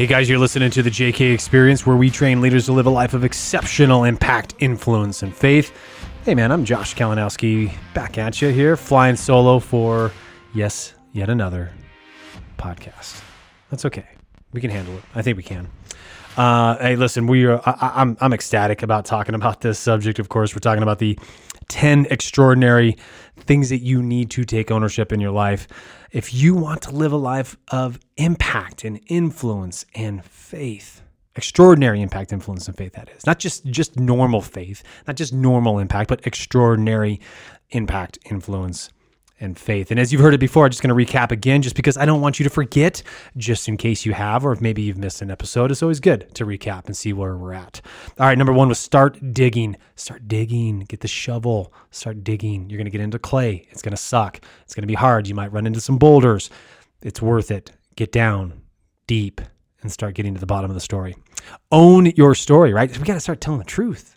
Hey guys, you're listening to the JK Experience, where we train leaders to live a life of exceptional impact, influence, and faith. Hey man, I'm Josh Kalinowski, back at you here, flying solo for, yes, yet another podcast. That's okay. We can handle it. I think we can. Uh, hey, listen, we are. I, I'm I'm ecstatic about talking about this subject. Of course, we're talking about the ten extraordinary things that you need to take ownership in your life if you want to live a life of impact and influence and faith. Extraordinary impact, influence, and faith. That is not just just normal faith, not just normal impact, but extraordinary impact, influence, and faith. And as you've heard it before, I'm just going to recap again, just because I don't want you to forget, just in case you have, or if maybe you've missed an episode. It's always good to recap and see where we're at. All right, number one was start digging. Start digging. Get the shovel. Start digging. You're going to get into clay. It's going to suck. It's going to be hard. You might run into some boulders. It's worth it. Get down deep and start getting to the bottom of the story. Own your story, right? We got to start telling the truth.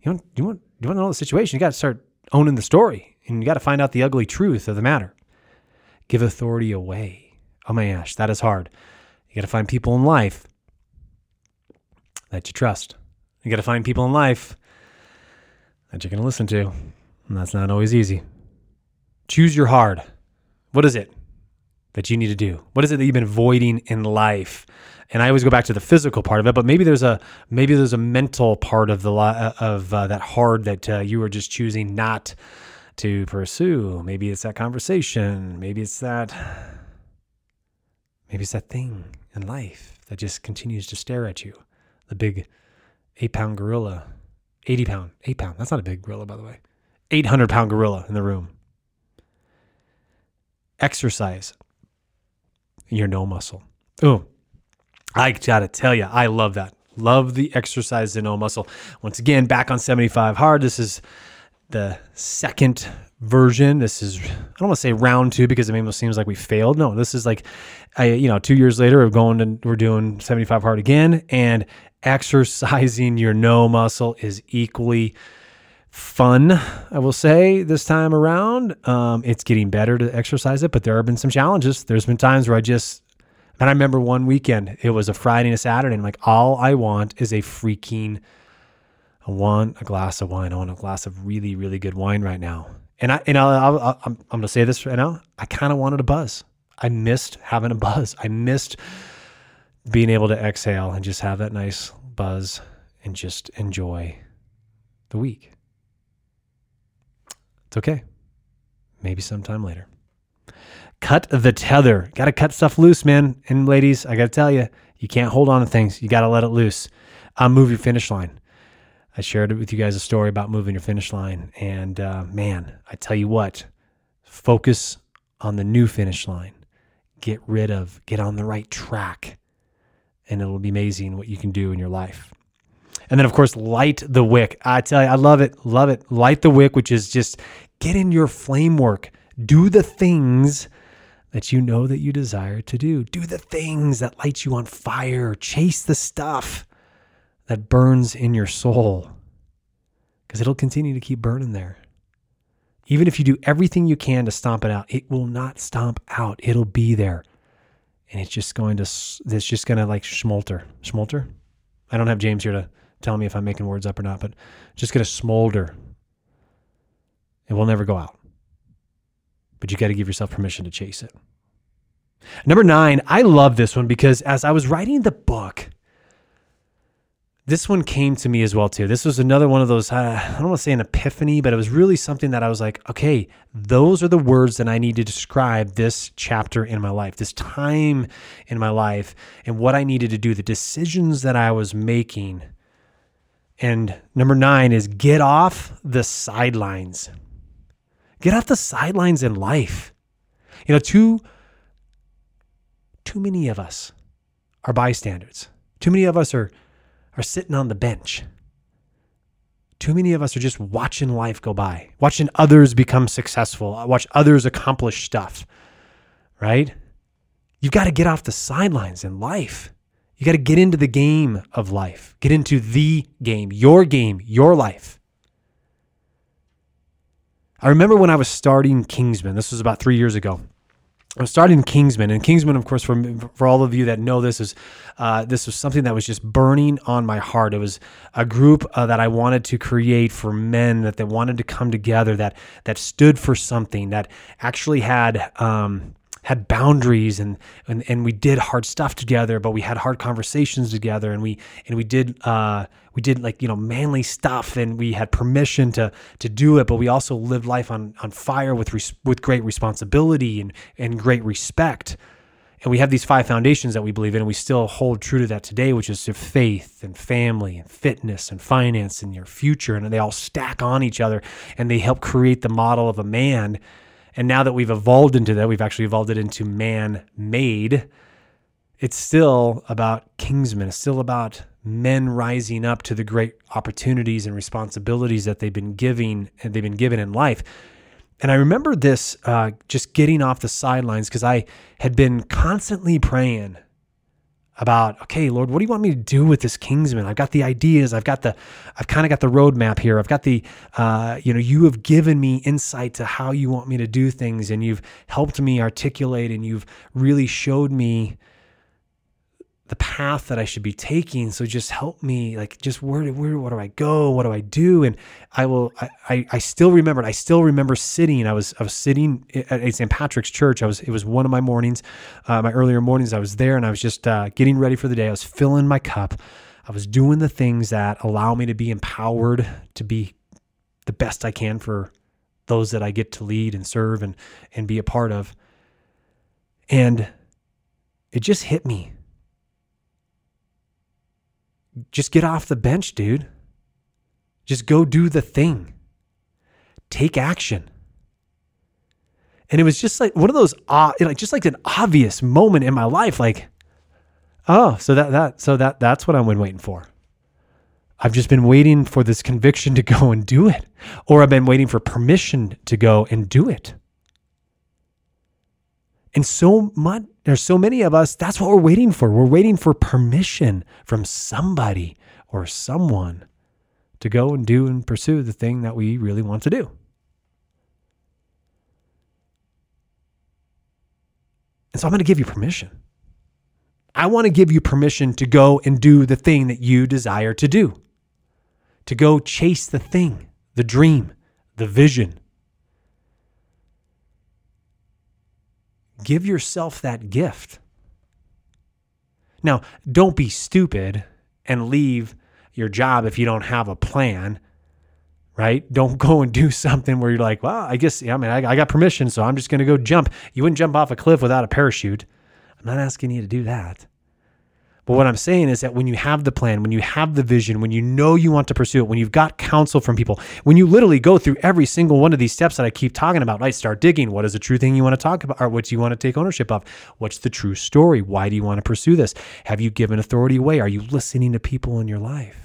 You want, you want, you want to know the situation. You got to start owning the story and you got to find out the ugly truth of the matter. Give authority away. Oh my gosh, that is hard. You got to find people in life that you trust. You got to find people in life that you're going to listen to. And that's not always easy. Choose your hard. What is it that you need to do? What is it that you've been avoiding in life? And I always go back to the physical part of it, but maybe there's a maybe there's a mental part of the of uh, that hard that uh, you are just choosing not to pursue. Maybe it's that conversation. Maybe it's that. Maybe it's that thing in life that just continues to stare at you. The big eight pound gorilla, 80 pound, eight pound. That's not a big gorilla, by the way. 800 pound gorilla in the room. Exercise your no muscle. Oh, I gotta tell you, I love that. Love the exercise the no muscle. Once again, back on 75 hard. This is the second version. This is I don't want to say round two because it almost seems like we failed. No, this is like I you know two years later we're going and we're doing 75 hard again and exercising your no muscle is equally fun. I will say this time around, um, it's getting better to exercise it, but there have been some challenges. There's been times where I just and I remember one weekend it was a Friday and a Saturday and I'm like all I want is a freaking I want a glass of wine. I want a glass of really, really good wine right now. And I, and I'll, i am going to say this right now. I kind of wanted a buzz. I missed having a buzz. I missed being able to exhale and just have that nice buzz and just enjoy the week. It's okay. Maybe sometime later. Cut the tether. Got to cut stuff loose, man. And ladies, I got to tell you, you can't hold on to things. You got to let it loose. Uh, move your finish line. I shared with you guys a story about moving your finish line. And uh, man, I tell you what, focus on the new finish line. Get rid of, get on the right track, and it'll be amazing what you can do in your life. And then, of course, light the wick. I tell you, I love it, love it. Light the wick, which is just get in your flame work. Do the things that you know that you desire to do. Do the things that light you on fire. Chase the stuff that burns in your soul because it'll continue to keep burning there. Even if you do everything you can to stomp it out, it will not stomp out. It'll be there. And it's just going to, it's just going to like smolder. Smolder? I don't have James here to tell me if I'm making words up or not, but just going to smolder. It will never go out. But you got to give yourself permission to chase it. Number nine, I love this one because as I was writing the book, this one came to me as well too. This was another one of those uh, I don't want to say an epiphany, but it was really something that I was like, okay, those are the words that I need to describe this chapter in my life, this time in my life, and what I needed to do, the decisions that I was making. And number 9 is get off the sidelines. Get off the sidelines in life. You know, too too many of us are bystanders. Too many of us are are sitting on the bench. Too many of us are just watching life go by, watching others become successful, watch others accomplish stuff, right? You've got to get off the sidelines in life. You got to get into the game of life, get into the game, your game, your life. I remember when I was starting Kingsman, this was about three years ago. I started in Kingsman, and Kingsman, of course, for for all of you that know this, is uh, this was something that was just burning on my heart. It was a group uh, that I wanted to create for men that they wanted to come together, that that stood for something, that actually had. Um, had boundaries and, and and we did hard stuff together, but we had hard conversations together, and we and we did uh, we did like you know manly stuff, and we had permission to to do it, but we also lived life on on fire with res- with great responsibility and and great respect. And we have these five foundations that we believe in, and we still hold true to that today, which is your faith and family and fitness and finance and your future. And they all stack on each other and they help create the model of a man and now that we've evolved into that, we've actually evolved it into man made. It's still about kingsmen. It's still about men rising up to the great opportunities and responsibilities that they've been giving and they've been given in life. And I remember this uh, just getting off the sidelines because I had been constantly praying about okay lord what do you want me to do with this kingsman? I've got the ideas i've got the i've kind of got the roadmap here. I've got the uh, you know you have given me insight to how you want me to do things and you've helped me articulate and you've really showed me the path that I should be taking. So just help me, like, just where, where, what do I go? What do I do? And I will, I, I, I still remember, I still remember sitting, I was, I was sitting at St. Patrick's church. I was, it was one of my mornings, uh, my earlier mornings. I was there and I was just uh, getting ready for the day. I was filling my cup. I was doing the things that allow me to be empowered to be the best I can for those that I get to lead and serve and, and be a part of. And it just hit me just get off the bench, dude. Just go do the thing. Take action. And it was just like one of those, uh, like just like an obvious moment in my life. Like, oh, so that that so that that's what I've been waiting for. I've just been waiting for this conviction to go and do it, or I've been waiting for permission to go and do it. And so much, there's so many of us, that's what we're waiting for. We're waiting for permission from somebody or someone to go and do and pursue the thing that we really want to do. And so I'm going to give you permission. I want to give you permission to go and do the thing that you desire to do, to go chase the thing, the dream, the vision, Give yourself that gift. Now, don't be stupid and leave your job if you don't have a plan, right? Don't go and do something where you're like, well, I guess, yeah, I mean, I, I got permission, so I'm just going to go jump. You wouldn't jump off a cliff without a parachute. I'm not asking you to do that. But what I'm saying is that when you have the plan, when you have the vision, when you know you want to pursue it, when you've got counsel from people, when you literally go through every single one of these steps that I keep talking about, right? Start digging. What is the true thing you want to talk about or what do you want to take ownership of? What's the true story? Why do you want to pursue this? Have you given authority away? Are you listening to people in your life?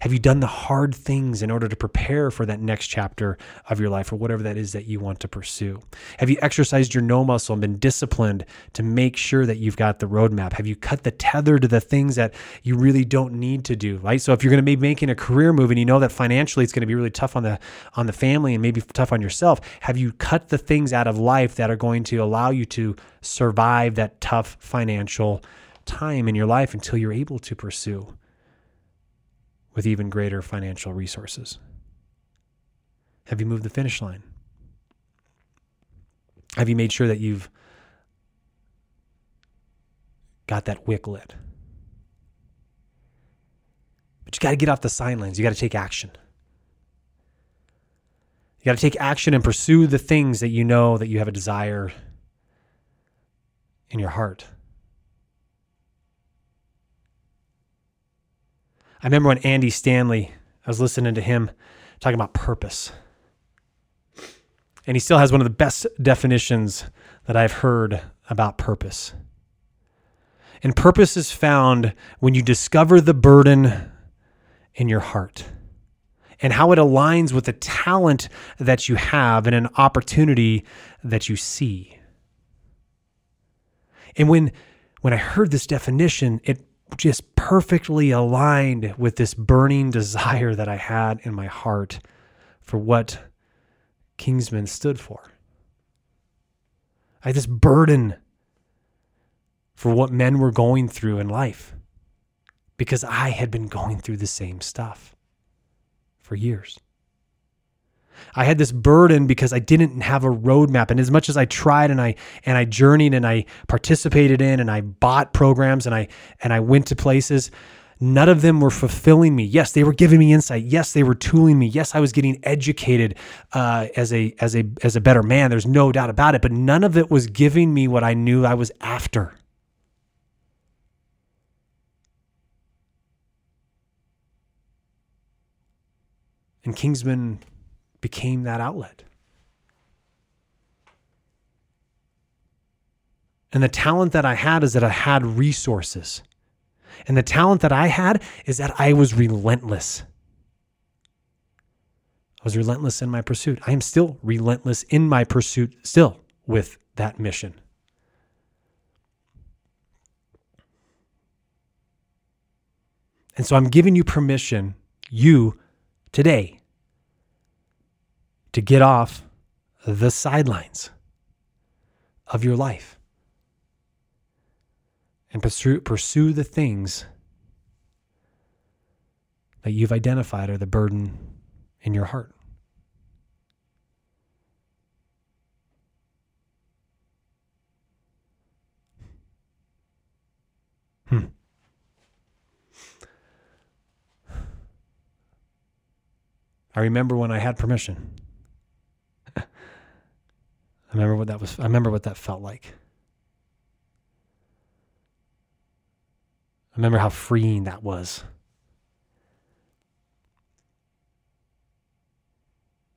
Have you done the hard things in order to prepare for that next chapter of your life or whatever that is that you want to pursue? Have you exercised your no muscle and been disciplined to make sure that you've got the roadmap? Have you cut the tether to the things that you really don't need to do? Right. So if you're going to be making a career move and you know that financially it's going to be really tough on the on the family and maybe tough on yourself, have you cut the things out of life that are going to allow you to survive that tough financial time in your life until you're able to pursue with even greater financial resources? Have you moved the finish line? Have you made sure that you've got that wick lit? But you got to get off the sidelines. You got to take action. You got to take action and pursue the things that you know that you have a desire in your heart. I remember when Andy Stanley, I was listening to him talking about purpose. And he still has one of the best definitions that I've heard about purpose. And purpose is found when you discover the burden in your heart and how it aligns with the talent that you have and an opportunity that you see. And when when I heard this definition, it just perfectly aligned with this burning desire that I had in my heart for what Kingsman stood for. I had this burden for what men were going through in life because I had been going through the same stuff for years. I had this burden because I didn't have a roadmap. And as much as I tried and I and I journeyed and I participated in and I bought programs and I and I went to places, none of them were fulfilling me. Yes, they were giving me insight. Yes, they were tooling me. Yes, I was getting educated uh, as a as a as a better man. There's no doubt about it. But none of it was giving me what I knew I was after. And Kingsman became that outlet. And the talent that I had is that I had resources. And the talent that I had is that I was relentless. I was relentless in my pursuit. I am still relentless in my pursuit, still with that mission. And so I'm giving you permission, you today to get off the sidelines of your life and pursue, pursue the things that you've identified are the burden in your heart. Hmm. I remember when I had permission. I remember what that was I remember what that felt like. I remember how freeing that was.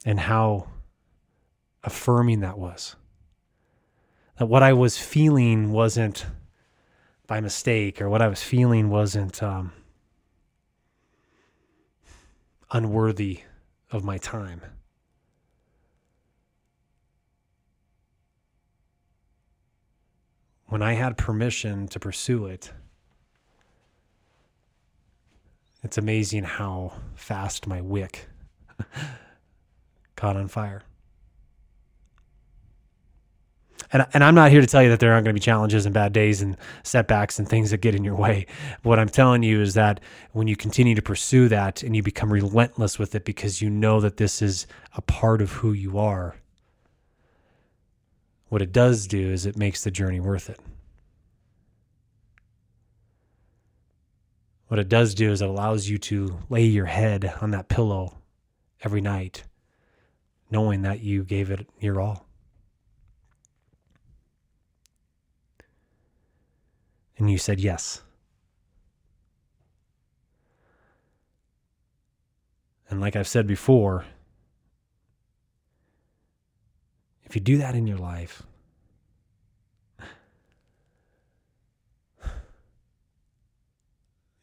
And how affirming that was. That what I was feeling wasn't by mistake, or what I was feeling wasn't um, unworthy of my time. When I had permission to pursue it, it's amazing how fast my wick caught on fire. And, and I'm not here to tell you that there aren't going to be challenges and bad days and setbacks and things that get in your way. What I'm telling you is that when you continue to pursue that and you become relentless with it because you know that this is a part of who you are, what it does do is it makes the journey worth it. What it does do is it allows you to lay your head on that pillow every night, knowing that you gave it your all. And you said yes. And like I've said before, if you do that in your life,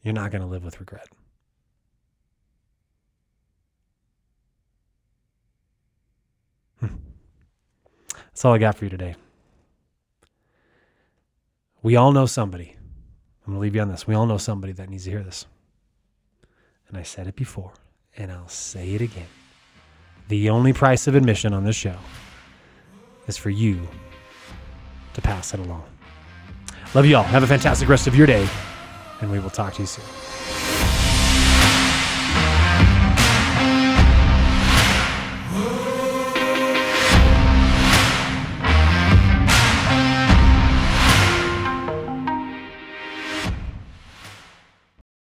you're not going to live with regret. Hmm. That's all I got for you today. We all know somebody. I'm going to leave you on this. We all know somebody that needs to hear this. And I said it before, and I'll say it again. The only price of admission on this show is for you to pass it along. Love you all. Have a fantastic rest of your day and we will talk to you soon.